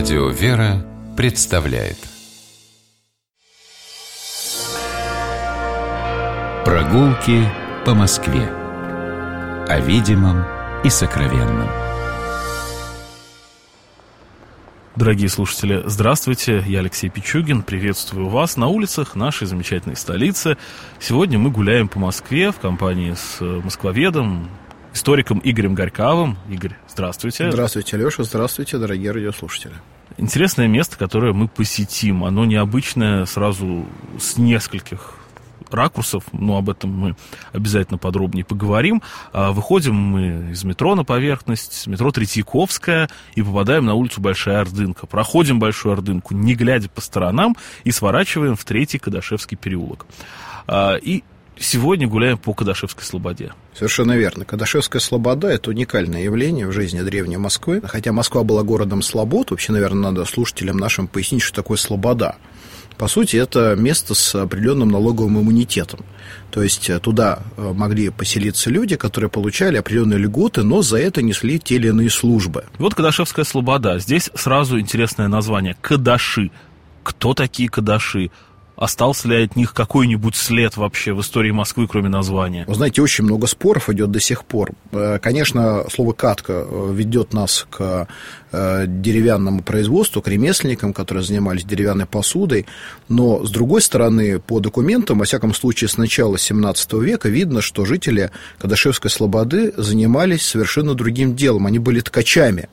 Радио «Вера» представляет. Прогулки по Москве. О видимом и сокровенном. Дорогие слушатели, здравствуйте, я Алексей Пичугин, приветствую вас на улицах нашей замечательной столицы. Сегодня мы гуляем по Москве в компании с москвоведом, историком Игорем Горьковым. Игорь, здравствуйте. Здравствуйте, Леша, здравствуйте, дорогие радиослушатели. Интересное место, которое мы посетим. Оно необычное сразу с нескольких ракурсов, но об этом мы обязательно подробнее поговорим. А, выходим мы из метро на поверхность, метро Третьяковская, и попадаем на улицу Большая Ордынка. Проходим Большую Ордынку, не глядя по сторонам, и сворачиваем в Третий Кадашевский переулок. А, и сегодня гуляем по Кадашевской Слободе. Совершенно верно. Кадашевская Слобода – это уникальное явление в жизни древней Москвы. Хотя Москва была городом слобод, вообще, наверное, надо слушателям нашим пояснить, что такое слобода. По сути, это место с определенным налоговым иммунитетом. То есть э, туда э, могли поселиться люди, которые получали определенные льготы, но за это несли те или иные службы. Вот Кадашевская Слобода. Здесь сразу интересное название – Кадаши. Кто такие Кадаши? Остался ли от них какой-нибудь след вообще в истории Москвы, кроме названия? Вы знаете, очень много споров идет до сих пор. Э, конечно, слово «катка» ведет нас к э, деревянному производству, к ремесленникам, которые занимались деревянной посудой, но, с другой стороны, по документам, во всяком случае, с начала 17 века видно, что жители Кадашевской Слободы занимались совершенно другим делом, они были ткачами.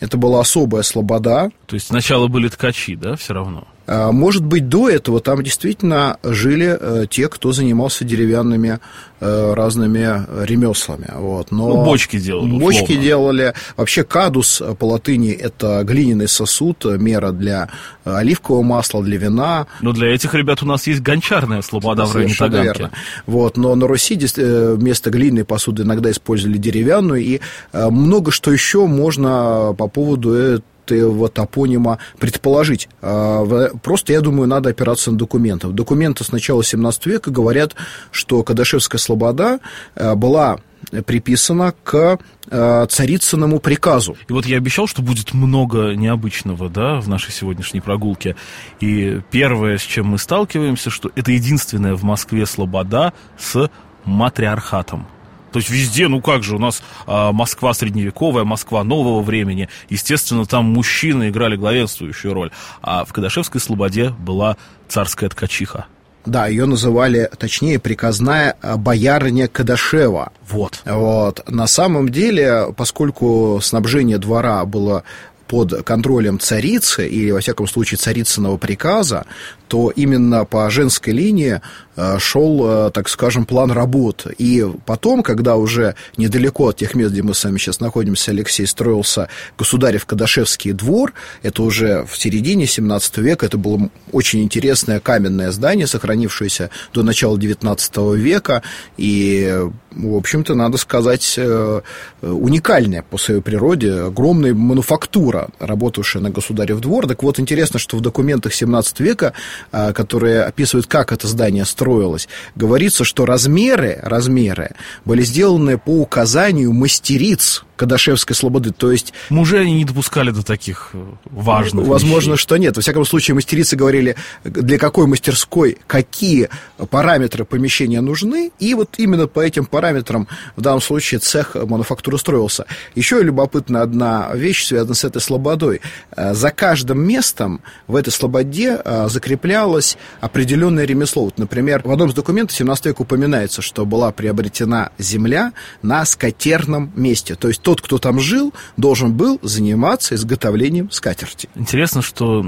Это была особая слобода. То есть сначала были ткачи, да, все равно? А, может быть, до этого там действительно жили э, те, кто занимался деревянными э, разными ремеслами. Вот. Но ну, бочки делали. Бочки условно. делали. Вообще кадус по латыни – это глиняный сосуд, мера для оливкового масла, для вина. Но для этих ребят у нас есть гончарная слобода в районе Таганки. Верно. Вот. Но на Руси э, вместо глиняной посуды иногда использовали деревянную. И много что еще можно по поводу этого топонима предположить. А, просто, я думаю, надо опираться на документы. Документы с начала 17 века говорят, что Кадашевская слобода а, была приписана к э, царицыному приказу. И вот я обещал, что будет много необычного, да, в нашей сегодняшней прогулке. И первое, с чем мы сталкиваемся, что это единственная в Москве слобода с матриархатом. То есть везде, ну как же, у нас а, Москва средневековая, Москва нового времени. Естественно, там мужчины играли главенствующую роль. А в Кадашевской Слободе была царская ткачиха. Да, ее называли, точнее, приказная а, боярня Кадашева. Вот. Вот. На самом деле, поскольку снабжение двора было под контролем царицы, или, во всяком случае, царицыного приказа, то именно по женской линии э, шел, э, так скажем, план работ. И потом, когда уже недалеко от тех мест, где мы с вами сейчас находимся, Алексей, строился государев Кадашевский двор, это уже в середине 17 века, это было очень интересное каменное здание, сохранившееся до начала 19 века, и, в общем-то, надо сказать, э, уникальное по своей природе, огромная мануфактура, работавшая на государев двор. Так вот, интересно, что в документах 17 века а, которые описывают, как это здание строилось, говорится, что размеры, размеры были сделаны по указанию мастериц Кадашевской слободы. То есть... Мужи они не допускали до таких э, важных Возможно, вещей. что нет. Во всяком случае, мастерицы говорили, для какой мастерской какие параметры помещения нужны, и вот именно по этим параметрам в данном случае цех мануфактуры строился. Еще любопытна одна вещь, связанная с этой слободой. Э, за каждым местом в этой слободе э, закреплялось определенное ремесло. Вот, например, в одном из документов 17 века упоминается, что была приобретена земля на скотерном месте. То есть тот, кто там жил, должен был заниматься изготовлением скатерти. Интересно, что,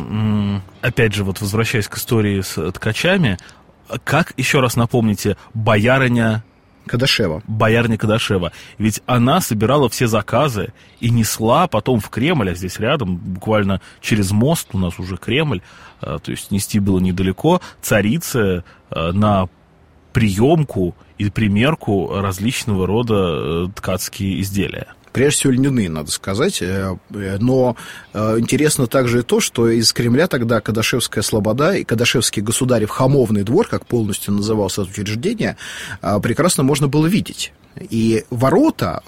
опять же, вот возвращаясь к истории с ткачами, как, еще раз напомните, боярыня Кадашева. Боярня Кадашева. Ведь она собирала все заказы и несла потом в Кремль, а здесь рядом, буквально через мост у нас уже Кремль, а, то есть нести было недалеко, царица а, на приемку и примерку различного рода э, ткацкие изделия. Прежде всего, льняные, надо сказать. Э, э, но э, интересно также и то, что из Кремля тогда Кадашевская слобода и Кадашевский государев Хамовный двор, как полностью назывался это учреждение, прекрасно можно было видеть. И ворота,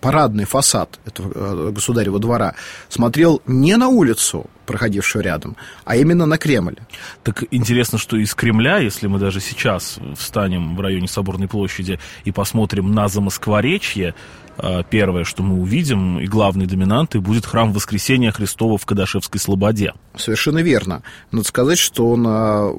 парадный фасад этого государева двора смотрел не на улицу, проходившую рядом, а именно на Кремль. Так интересно, что из Кремля, если мы даже сейчас встанем в районе Соборной площади и посмотрим на Замоскворечье, первое, что мы увидим, и главной доминантой будет храм Воскресения Христова в Кадашевской Слободе. Совершенно верно. Надо сказать, что он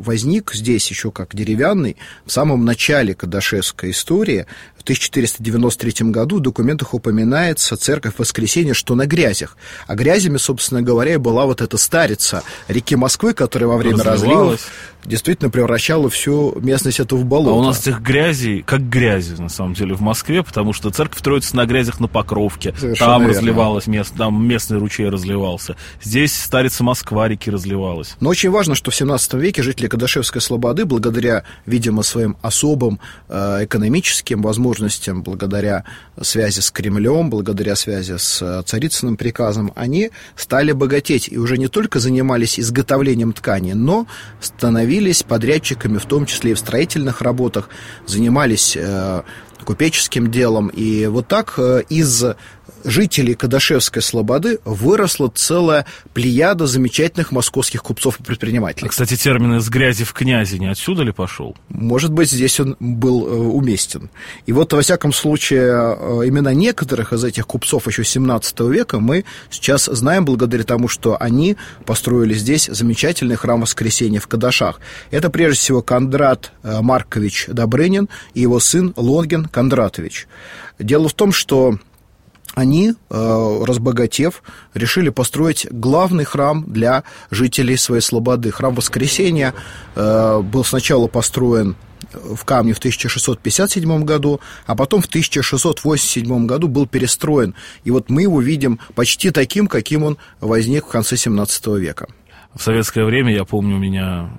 возник здесь еще как деревянный в самом начале Кадашевской истории, 1493 году в документах упоминается церковь Воскресения, что на грязях. А грязями, собственно говоря, была вот эта старица реки Москвы, которая во время разлива действительно превращала всю местность эту в болото. А у нас этих грязей, как грязи, на самом деле, в Москве, потому что церковь строится на грязях на Покровке. Совершенно там верно. разливалось, мест, там местный ручей разливался. Здесь старица Москва реки разливалась. Но очень важно, что в 17 веке жители Кадашевской Слободы, благодаря, видимо, своим особым э, экономическим возможностям, благодаря связи с Кремлем, благодаря связи с э, царицыным приказом, они стали богатеть и уже не только занимались изготовлением ткани, но становились подрядчиками, в том числе и в строительных работах, занимались э, купеческим делом. И вот так э, из жителей Кадашевской Слободы выросла целая плеяда замечательных московских купцов и предпринимателей. А, кстати, термин «из грязи в князи» не отсюда ли пошел? Может быть, здесь он был э, уместен. И вот, во всяком случае, э, имена некоторых из этих купцов еще 17 века мы сейчас знаем благодаря тому, что они построили здесь замечательный храм Воскресения в Кадашах. Это, прежде всего, Кондрат э, Маркович Добрынин и его сын Лонгин Кондратович. Дело в том, что они, э, разбогатев, решили построить главный храм для жителей своей слободы. Храм Воскресения э, был сначала построен в камне в 1657 году, а потом в 1687 году был перестроен. И вот мы его видим почти таким, каким он возник в конце 17 века в советское время, я помню, меня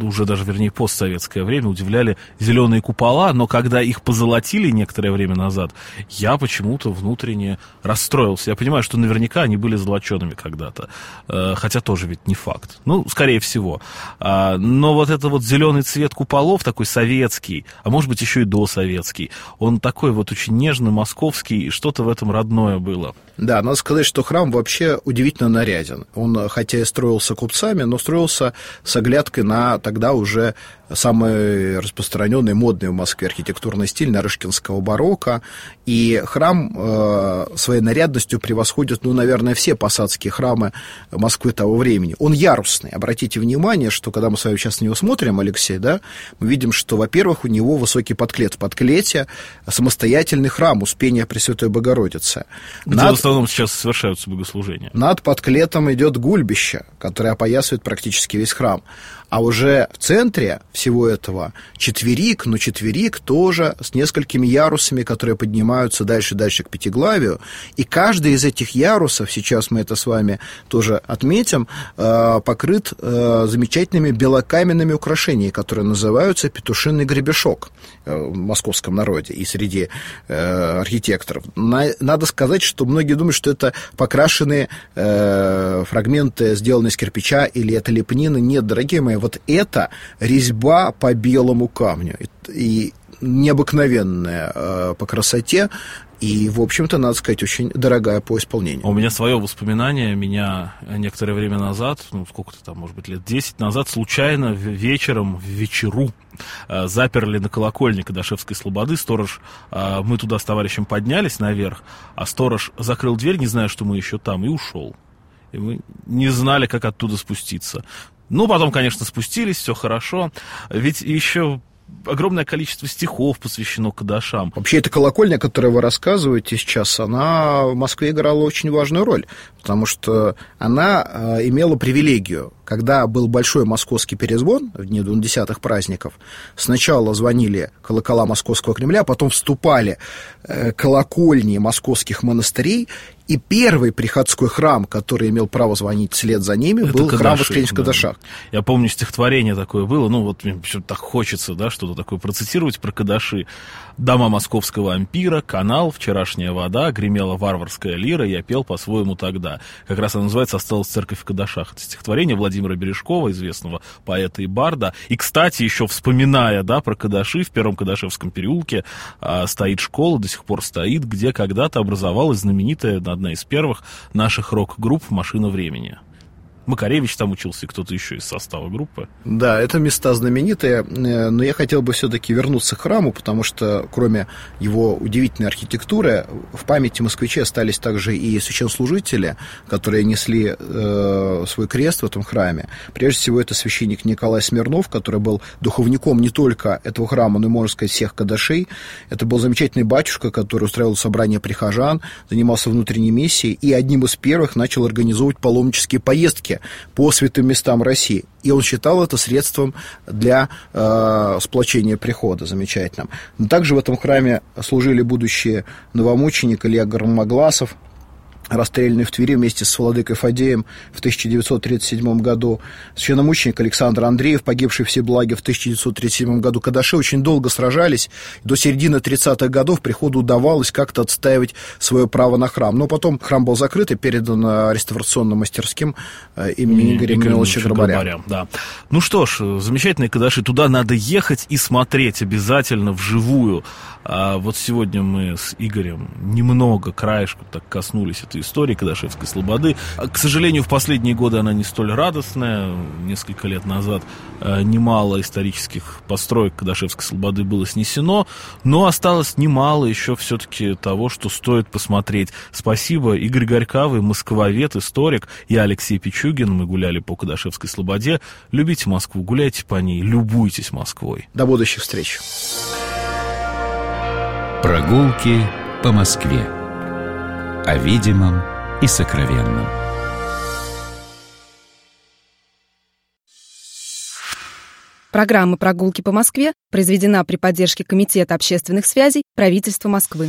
уже даже, вернее, постсоветское время удивляли зеленые купола, но когда их позолотили некоторое время назад, я почему-то внутренне расстроился. Я понимаю, что наверняка они были золочеными когда-то, э, хотя тоже ведь не факт. Ну, скорее всего. А, но вот это вот зеленый цвет куполов, такой советский, а может быть еще и досоветский, он такой вот очень нежный, московский, и что-то в этом родное было. Да, надо сказать, что храм вообще удивительно наряден. Он, хотя и строился купцами, но строился с оглядкой на тогда уже самый распространенный модный в Москве архитектурный стиль нарышкинского барокко. И храм э, своей нарядностью превосходит, ну, наверное, все посадские храмы Москвы того времени. Он ярусный. Обратите внимание, что когда мы с вами сейчас на него смотрим, Алексей, да, мы видим, что, во-первых, у него высокий подклет. В подклете самостоятельный храм Успения Пресвятой Богородицы. Где Над... основном сейчас совершаются богослужения. Над подклетом идет гульбище, которое опоясывает практически весь храм. А уже в центре всего этого четверик, но четверик тоже с несколькими ярусами, которые поднимаются дальше-дальше к пятиглавию. И каждый из этих ярусов, сейчас мы это с вами тоже отметим, э, покрыт э, замечательными белокаменными украшениями, которые называются петушиный гребешок э, в московском народе и среди архитекторов. Надо сказать, что многие думают, что это покрашенные фрагменты, сделанные из кирпича или это лепнины. Нет, дорогие мои, вот это резьба по белому камню. И необыкновенная э, по красоте и, в общем-то, надо сказать, очень дорогая по исполнению. У меня свое воспоминание. Меня некоторое время назад, ну, сколько-то там, может быть, лет 10 назад, случайно вечером, в вечеру, э, заперли на колокольне Кадашевской Слободы. Сторож, э, мы туда с товарищем поднялись наверх, а сторож закрыл дверь, не зная, что мы еще там, и ушел. И мы не знали, как оттуда спуститься. Ну, потом, конечно, спустились, все хорошо. Ведь еще огромное количество стихов посвящено Кадашам. Вообще, эта колокольня, о которой вы рассказываете сейчас, она в Москве играла очень важную роль, потому что она э, имела привилегию. Когда был большой московский перезвон в дни двунадесятых праздников, сначала звонили колокола Московского Кремля, потом вступали э, колокольни московских монастырей, и первый приходской храм, который имел право звонить вслед за ними, Это был Кадаши, храм Воскресения в Кадашах. Я помню, стихотворение такое было, ну вот мне так хочется, да, что-то такое процитировать про Кадаши. «Дома московского ампира, канал, вчерашняя вода, гремела варварская лира, я пел по-своему тогда». Как раз оно называется «Осталась церковь в Кадашах». Это стихотворение Владимира Владимира Бережкова, известного поэта и барда. И, кстати, еще вспоминая, да, про Кадаши, в Первом Кадашевском переулке а, стоит школа, до сих пор стоит, где когда-то образовалась знаменитая, одна из первых наших рок-групп «Машина времени». Макаревич там учился, кто-то еще из состава группы. Да, это места знаменитые, э, но я хотел бы все-таки вернуться к храму, потому что кроме его удивительной архитектуры, в памяти москвичей остались также и священнослужители, которые несли э, свой крест в этом храме. Прежде всего, это священник Николай Смирнов, который был духовником не только этого храма, но и, можно сказать, всех кадашей. Это был замечательный батюшка, который устраивал собрания прихожан, занимался внутренней миссией и одним из первых начал организовывать паломнические поездки по святым местам России. И он считал это средством для э, сплочения прихода замечательным. Но также в этом храме служили будущие новомученик Илья Гармогласов, расстрелянный в Твери вместе с владыкой Фадеем в 1937 году, священномученик Александр Андреев, погибший в Себлаге в 1937 году. Кадаши очень долго сражались, до середины 30-х годов приходу удавалось как-то отстаивать свое право на храм. Но потом храм был закрыт и передан реставрационным мастерским э, имени Игоря Миловича Грабаря. Да. Ну что ж, замечательные Кадаши, туда надо ехать и смотреть обязательно вживую. А вот сегодня мы с Игорем немного краешку так коснулись этой истории Кадашевской Слободы. А, к сожалению, в последние годы она не столь радостная. Несколько лет назад а, немало исторических построек Кадашевской Слободы было снесено, но осталось немало еще все-таки того, что стоит посмотреть. Спасибо, Игорь Горькавый, москвовед, историк. Я Алексей Пичугин, мы гуляли по Кадашевской Слободе. Любите Москву, гуляйте по ней, любуйтесь Москвой. До будущих встреч. Прогулки по Москве. О видимом и сокровенном. Программа «Прогулки по Москве» произведена при поддержке Комитета общественных связей правительства Москвы.